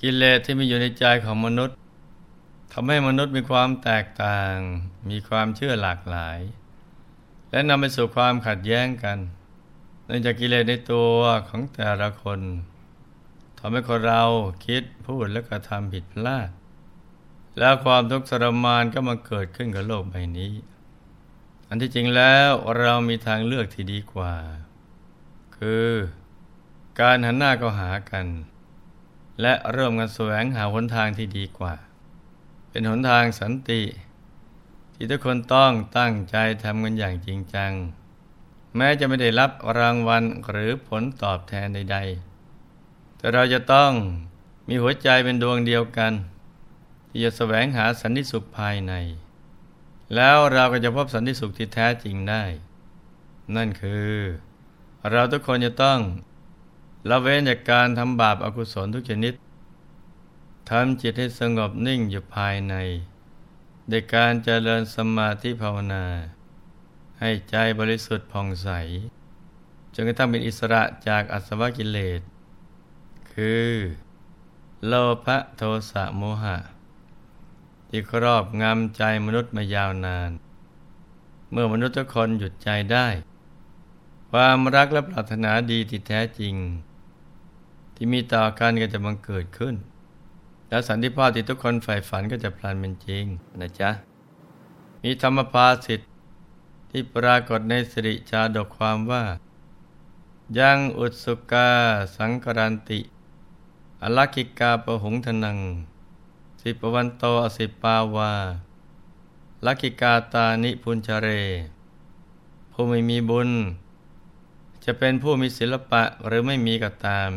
กิเลสที่มีอยู่ในใจของมนุษย์ทำให้มนุษย์มีความแตกต่าง มีความเชื่อหลากหลาย และนำไปสู่ความขัดแย้งกันเนื่องจากกิเลสในตัวของแต่ละคนทำให้คนเราคิดพูดและกระทำผิดพลาด แล้วความทุกข์ทรมานก็มาเกิดขึ้นกับโลกใบนี้ อันที่จริงแล้วเรามีทางเลือกที่ดีกว่า คือการหันหน้าเข้าหากัน และเริ่มกันแสวงหาหนทางที่ดีกว่า เป็นหนทางสันติ ที่ทุกคนต้องตั้งใจทำกันอย่างจริงจัง แม้จะไม่ได้รับรางวัลหรือผลตอบแทนใด ๆ แต่เราจะต้องมีหัวใจเป็นดวงเดียวกัน ที่จะแสวงหาสันติสุขภายใน แล้วเราก็จะพบสันติสุขที่แท้จริงได้ นั่นคือ เราทุกคนจะต้อง ละเว้นจากการทำบาปอากุศลทุกชนิดทำจิตให้สงบนิ่งอยู่ภายในในการเจริญสมาธิภาวนา ให้ใจบริสุทธิ์ผ่องใสจนกระทั่งเป็นอิสระจากอสวกิเลส คือ โลภะโทสะโมหะ ที่ครอบงำใจมนุษย์มายาวนาน เมื่อมนุษย์ทุกคนหยุดใจได้ ความรักและปรารถนาดีที่แท้จริง ที่มีต่อกันก็จะบังเกิดขึ้น และสันติภาพที่ทุกคนใฝ่ฝันก็จะพลันเป็นจริงนะจ๊ะ มีธรรมภาสิทธิ์ที่ปรากฏในสิริชาดกความว่า ยังอุตสุกาสังกรันติอลักิกาปะหงทนัง สิปวันโตอสิปาวาลักิกาตานิพุนชเร ผู้ไม่มีบุญ จะเป็นผู้มีศิลปะหรือไม่มีก็ตาม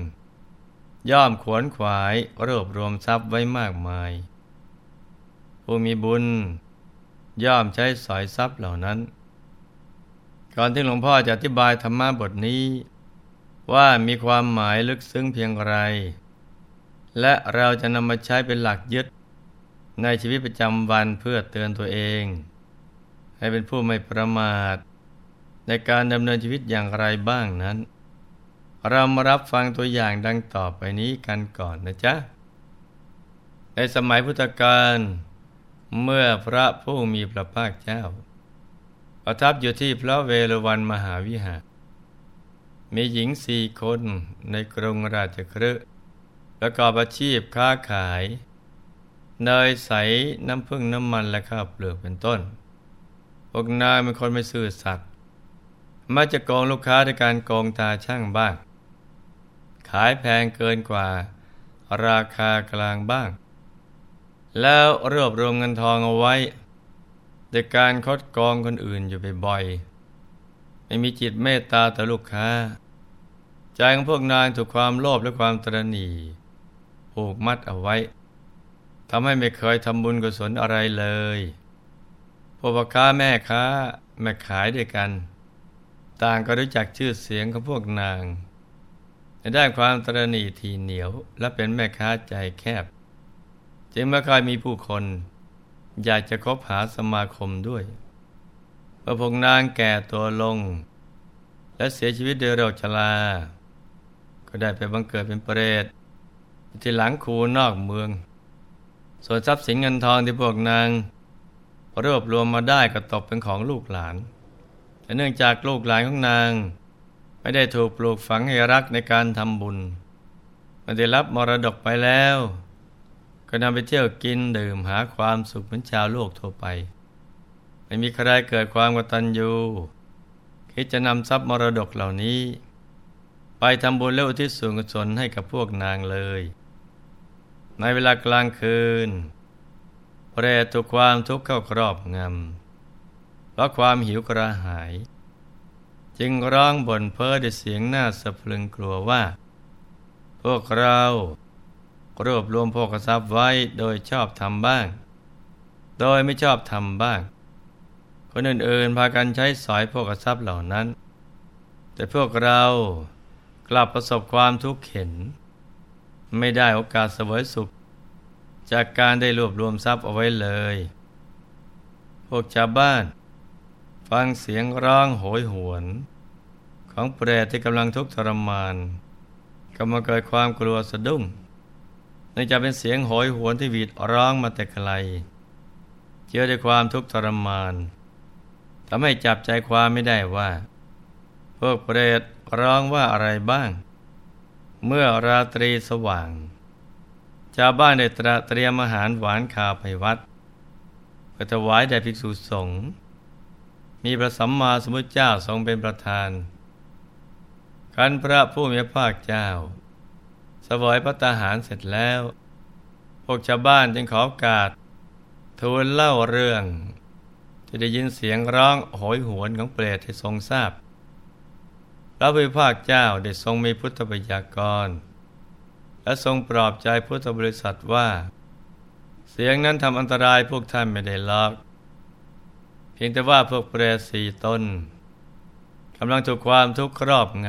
ย่อมขวนขวายรวบรวมทรัพย์ไว้มากมาย ผู้มีบุญ ย่อมใช้สอยทรัพย์เหล่านั้น ก่อนที่หลวงพ่อจะอธิบายธรรมะบทนี้ ว่ามีความหมายลึกซึ้งเพียงไร และเราจะนำมาใช้เป็นหลักยึด ในชีวิตประจำวันเพื่อเตือนตัวเอง ให้เป็นผู้ไม่ประมาท ในการดำเนินชีวิตอย่างไรบ้างนั้น เรามารับฟังตัวอย่างดังต่อไปนี้กันก่อนนะจ๊ะ ในสมัยพุทธกาลเมื่อพระผู้มีพระภาคเจ้า ประทับอยู่ที่พระเวฬวัน มหาวิหาร มีหญิงสี่คนในกรุงราชคฤห์ประกอบอาชีพค้าขาย เนยใสน้ำพึ่งน้ำมันและข้าวเปลือกเป็นต้น พวกนายเป็นคนไม่ซื่อสัตย์มาจะโกงลูกค้าด้วยการโกงตาช่างบ้าง ขายแพงเกินกว่า ราคากลางบ้าง แล้วรวบรวมเงินทองเอาไว้โดยการคดกองคนอื่นอยู่บ่อยๆไม่มีจิตเมตตาต่อลูกค้า ใจของพวกนางถูกความโลภและความตรณีผูกมัดเอาไว้ทำให้ไม่เคยทำบุญกุศลอะไรเลยพวกพ่อค้าแม่ค้าแม่ขายด้วยกัน ต่างก็รู้จักชื่อเสียงของพวกนาง ในด้านความตรณีทีเหนียวและเป็นแม่ค้าใจแคบ จึงไม่ค่อยมีผู้คน อยากจะคบหาสมาคมด้วยพระพงนางแก่ตัวลง และเสียชีวิตโดยโรคชรา ก็ได้ไปบังเกิดเป็นเปรตที่หลังคูนอกเมือง ส่วนทรัพย์สินเงินทองที่พวกนางรวบรวมมาได้ก็ตกเป็นของลูกหลานแต่เนื่องจากลูกหลานของนาง ไม่ได้ถูกปลูกฝังให้รักในการทำบุญมันได้รับมรดกไปแล้ว ก็นำไปเที่ยวกินดื่มหาความสุขเหมือนชาวโลกทั่วไป ไม่มีใครเกิดความกตัญญูคิดจะนำทรัพย์มรดกเหล่านี้ ไปทำบุญและอุทิศส่วนกุศลให้กับพวกนางเลย ในเวลากลางคืนเปรตถูกความทุกข์เข้าครอบงำเพราะความหิวกระหาย จึงร้องบ่นเพ้อด้วยเสียงหน้าสะพรึงกลัวว่า พวกเรารวบรวมพวกทรัพย์ไว้โดยชอบทำบ้าง โดยไม่ชอบทำบ้าง คนอื่นๆพากันใช้สอยพวกทรัพย์เหล่านั้น แต่พวกเรากลับประสบความทุกข์เข็น ไม่ได้โอกาสเสวยสุข จากการได้รวบรวมทรัพย์เอาไว้เลย พวกชาวบ้าน ฟังเสียงร้องโหยหวน ของเปรตที่กำลังทุกข์ทรมาน ก็มาเกิดความกลัวสะดุ้งนื่องจากเป็นเสียงโหยหวนที่หวีดร้องมาแต่ไกลเจือด้วยความทุกข์ทรมานทำให้จับใจความไม่ได้ว่า พวกเปรตร้องว่าอะไรบ้าง เมื่อราตรีสว่างชาวบ้านได้ตระเตรียมอาหารหวานข้าวไปวัดเพื่อถวายแด่ภิกษุสงฆ์ มีพระสัมมาสัมพุทธเจ้าทรงเป็นประธานคันพระผู้มีภาคเจ้าสวยพระตาหารเสร็จแล้ว พวกชาวบ้านจึงขอโอกาสทูลเล่าเรื่องที่ได้ยินเสียงร้องโหยหวนของเปรตให้ทรงทราบ พระผู้ภาคเจ้าได้ทรงมีพุทธบัญญักร และทรงปลอบใจพุทธบริษัทว่า เสียงนั้นทำอันตรายพวกท่านไม่ได้ลอก พียงแต่ว่าพวกเปรตสี่ตนกำลังถูกความทุกข์ครอบง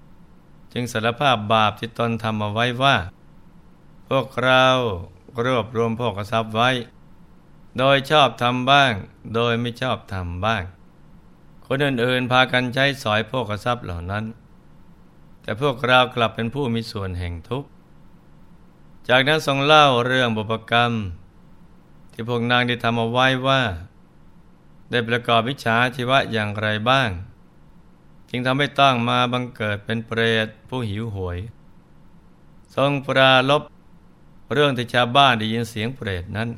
ำ จึงสารภาพบาปที่ตนทำเอาไว้ว่า พวกเรารวบรวมพวกทรัพย์ไว้ โดยชอบทำบ้าง โดยไม่ชอบทำบ้าง คนอื่นๆพากันใช้สอยพวกทรัพย์เหล่านั้น แต่พวกเรากลับเป็นผู้มีส่วนแห่งทุกข์จากนั้นทรงเล่าเรื่องบุพกรรม ที่พวกนางได้ทำเอาไว้ว่า ได้ประกอบวิชาชีวะอย่างไรบ้าง จึงทำให้ต้องมาบังเกิดเป็นเปรตผู้หิวโหวย ทรงปราลบเรื่องที่ชาวบ้านได้ยินเสียงเปรตนั้น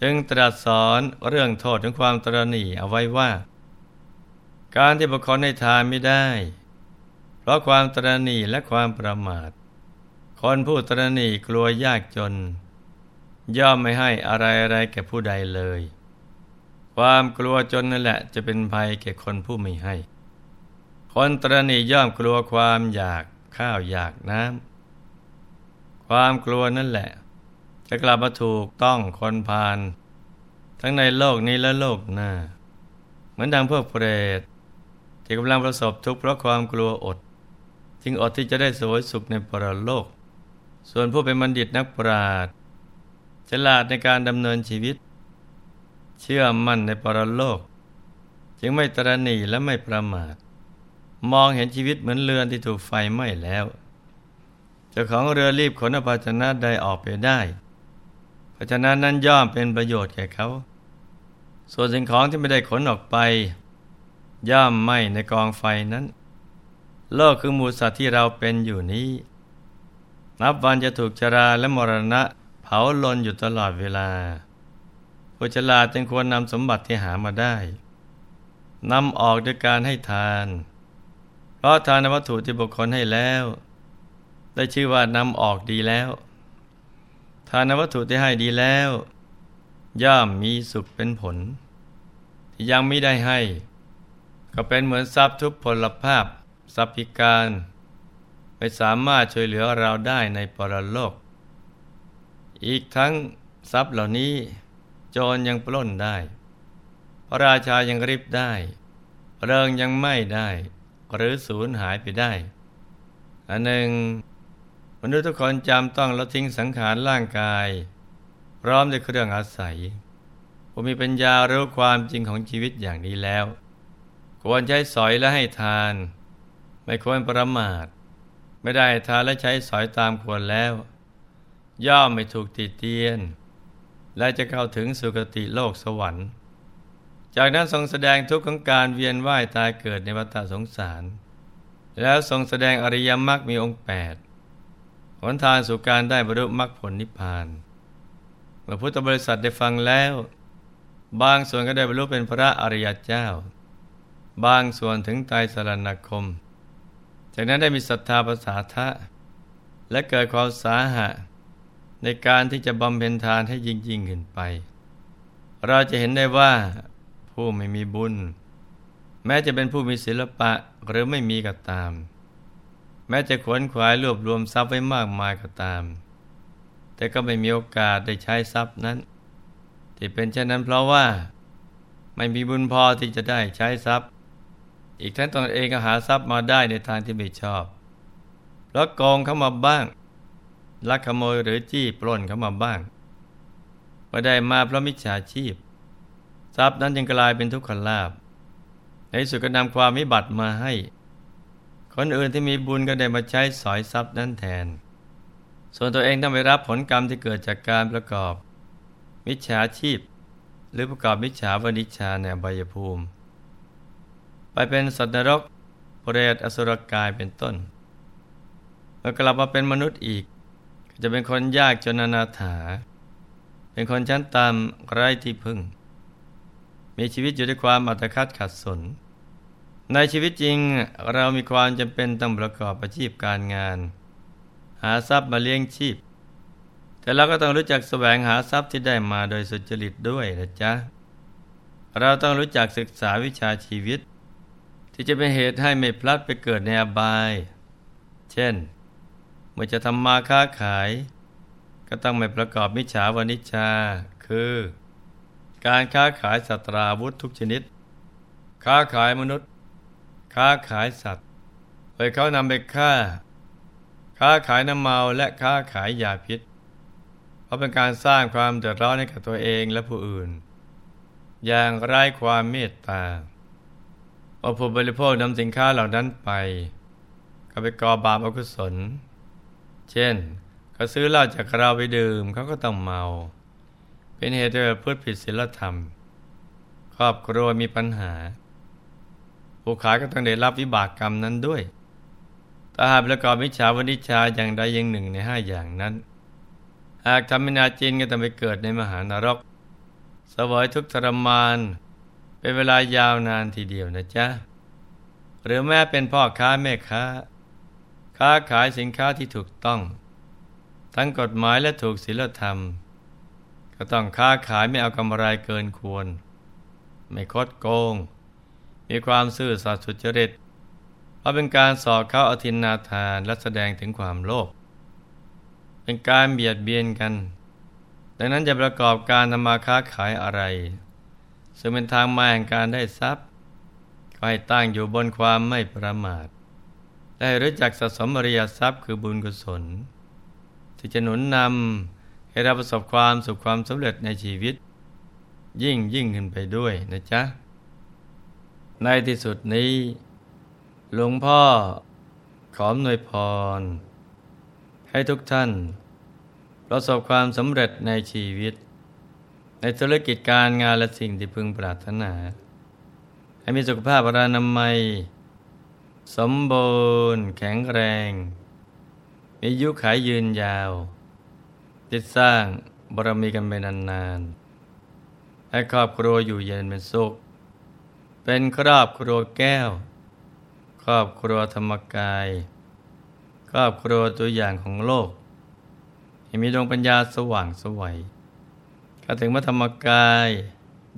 จึงตรัสสอนเรื่องโทษถึงความตรณีเอาไว้ว่า การที่บุคคลให้ทานไม่ได้ เพราะความตรณีและความประมาท คนผู้ตรณีกลัวยากจน ย่อมไม่ให้อะไรอะไรแก่ผู้ใดเลย ความกลัวจนนั่นแหละ จะเป็นภัยแก่คนผู้ไม่ให้ คนตรณีย่อมกลัวความอยากข้าวอยากน้ำความกลัวนั่นแหละ จะกลับมาถูกต้องคนพาลทั้งในโลกนี้และโลกหน้า เหมือนดังพวกเปรตที่กำลังประสบทุกข์เพราะความกลัวอด จึงอดที่จะได้สวยสุขในปรโลก ส่วนผู้เป็นบัณฑิตนักปราชญ์ฉลาดในการดำเนินชีวิต เชื่อมั่นในปรโลก จึงไม่ตรณีและไม่ประมาท มองเห็นชีวิตเหมือนเรือนที่ถูกไฟไหม้แล้วเจ้าของเรือรีบขนภาชนะใดออกไปได้ภาชนะนั้นย่อมเป็นประโยชน์แก่เขา ส่วนสิ่งของที่ไม่ได้ขนออกไป ย่อมไหม้ในกองไฟนั้น โลกคือมูสัตว์ที่เราเป็นอยู่นี้ นับวันจะถูกชราและมรณะเผาลนอยู่ตลอดเวลา ผู้ฉลาดจึงควรนำสมบัติที่หามาได้นำออกด้วยการให้ทาน เพราะทานวัตถุที่บุคคลให้แล้ว ได้ชื่อว่านำออกดีแล้ว ทานวัตถุที่ให้ดีแล้ว ย่อมมีสุขเป็นผล ที่ยังไม่ได้ให้ ก็เป็นเหมือนทรัพย์ทุพพลภาพทรัพยิการ ไม่สามารถช่วยเหลือเราได้ในปรโลก อีกทั้งทรัพย์เหล่านี้ จรยังปล้นได้ พระราชายังริบได้ เริงยังไม่ได้ หรือสูญหายไปได้ อันหนึ่งมนุษย์ทุกคนจำต้องละทิ้งสังขารร่างกาย พร้อมด้วยเครื่องอาศัยผมมีปัญญารู้ความจริงของชีวิตอย่างนี้แล้ว ควรใช้สอยและให้ทาน ไม่ควรประมาท ไม่ได้ทานและใช้สอยตามควรแล้ว ย่อมไม่ถูกติดเตียน และจะเข้าถึงสุคติโลกสวรรค์ จากนั้นทรงแสดงทุกข์ของการเวียนว่ายตายเกิดในวัฏสงสาร แล้วทรงแสดงอริยมรรคมีองค์แปดหนทางสู่การได้บรรลุมรรคผลนิพพานเมื่อพุทธบริษัทได้ฟังแล้ว บางส่วนก็ได้บรรลุเป็นพระอริยเจ้า บางส่วนถึงตายสรณคม จากนั้นได้มีศรัทธาภาษาทะและเกิดความสาหะ ในการที่จะบำเพ็ญทานให้ยิ่งยิ่งขึ้นไป เราจะเห็นได้ว่าผู้ไม่มีบุญ แม้จะเป็นผู้มีศิลปะหรือไม่มีก็ตาม แม้จะขวนขวายรวบรวมทรัพย์ไว้มากมายก็ตาม แต่ก็ไม่มีโอกาสได้ใช้ทรัพย์นั้น ที่เป็นเช่นนั้นเพราะว่า ไม่มีบุญพอที่จะได้ใช้ทรัพย์ อีกทั้งตนเองก็หาทรัพย์มาได้ในทางที่ไม่ชอบแล้วโกงเข้ามาบ้าง ลักขโมยหรือจี้ปล้นเข้ามาบ้างมาได้มาเพราะมิจฉาชีพ ทรัพย์นั้นจึงกลายเป็นทุกขลาภในสุดก็นำความวิบัติมาให้ คนอื่นที่มีบุญก็ได้มาใช้สอยทรัพย์นั้นแทน ส่วนตัวเองต้องไปรับผลกรรมที่เกิดจากการประกอบ มิจฉาชีพ หรือประกอบมิจฉาวณิชาในบายภูมิ ไปเป็นสัตว์นรกเปรตอสุรกายเป็นต้นเมื่อกลับมาเป็นมนุษย์อีก จะเป็นคนยากจนอนาถา เป็นคนชั้นต่ำไร้ที่พึ่ง มีชีวิตอยู่ด้วยความอัตคัดขัดสน ในชีวิตจริงเรามีความจำเป็นต้องประกอบอาชีพการงาน หาทรัพย์มาเลี้ยงชีพ แต่เราก็ต้องรู้จักแสวงหาทรัพย์ที่ได้มาโดยสุจริตด้วยนะจ๊ะ เราต้องรู้จักศึกษาวิชาชีวิต ที่จะเป็นเหตุให้ไม่พลัดไปเกิดในอบาย เช่น เมื่อจะทำมาค้าขาย ก็ต้องไม่ประกอบมิจฉาวณิชา คือ การค้าขายสัตราวุธทุกชนิด ค้าขายมนุษย์ ค้าขายสัตว์โดยเขานำไปฆ่า ค้าขายน้ำเมาและค้าขายยาพิษ เพราะเป็นการสร้างความเดือดร้อนให้กับตัวเองและผู้อื่น อย่างไร้ความเมตตาพอผู้บริโภคนำสินค้าเหล่านั้นไป ก็ไปก่อบาปอกุศล เช่นเขาซื้อเหล้าจากเราไปดื่มเขาก็ต้องเมา เป็นเหตุให้พืชผิดศีลธรรม ครอบครัวมีปัญหา ผู้ขายก็ต้องได้รับวิบากกรรมนั้นด้วยถ้าหากประกอบมิจฉาวณิชาอย่างใดอย่างหนึ่งในห้าอย่างนั้น หากทำมินาจินก็ต้องไปเกิดในมหานรกสวยทุกทรมาน เป็นเวลายาวนานทีเดียวนะจ๊ะ หรือแม้เป็นพ่อค้าแม่ค้า ค้าขายสินค้าที่ถูกต้อง ทั้งกฎหมายและถูกศีลธรรม ก็ต้องค้าขายไม่เอากำไรเกินควร ไม่คดโกง มีความซื่อสัตย์สุจริตเพราะเป็นการสอบเข้าอธินาทานและแสดงถึงความโลภเป็นการเบียดเบียนกัน ดังนั้นจะประกอบการทำมาค้าขายอะไร ซึ่งเป็นทางมาแห่งการได้ทรัพย์ก็ให้ตั้งอยู่บนความไม่ประมาท ได้รู้จักสะสมอริยทรัพย์คือบุญกุศล ที่จะหนุนนำให้เราประสบความสุขความสำเร็จในชีวิต ยิ่งยิ่งขึ้นไปด้วยนะจ๊ะ ในที่สุดนี้ หลวงพ่อขอหนวยพร ให้ทุกท่าน ประสบความสำเร็จในชีวิต ในธุรกิจการงานและสิ่งที่พึงปรารถนา ให้มีสุขภาพรานามัย สมบูรณ์แข็งแรง มียุขายยืนยาวติดสร้างบารมีกันไปนานๆให้ครอบครัวอยู่เย็นเป็นสุข เป็นครอบครัวแก้ว ครอบครัวธรรมกาย ครอบครัวตัวอย่างของโลกให้มีดวงปัญญาสว่างสวัยเข้าถึงพระธรรมกาย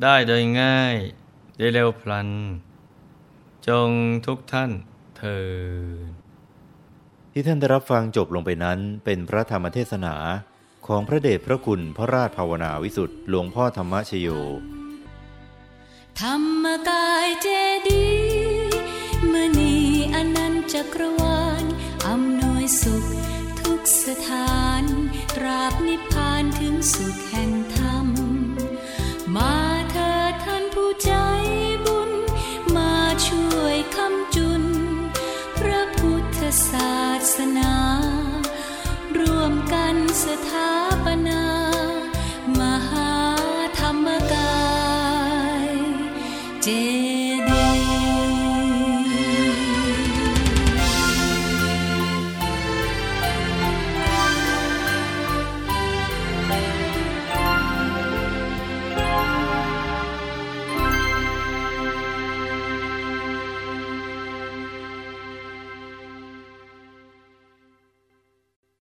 ได้โดยง่ายได้เร็วพลัน จงทุกท่าน ที่ท่านได้รับฟังจบลงไปนั้นเป็นพระธรรมเทศนาของพระเดชพระคุณพระราชภาวนาวิสุทธ์หลวงพ่อธรรมชโย ธรรมกายเจดีมณีอนันจักรวาลอำนวยสุขทุกสถานตราบนิพพานถึงสุขแห่งธรรม สนา ร่วมกันสถา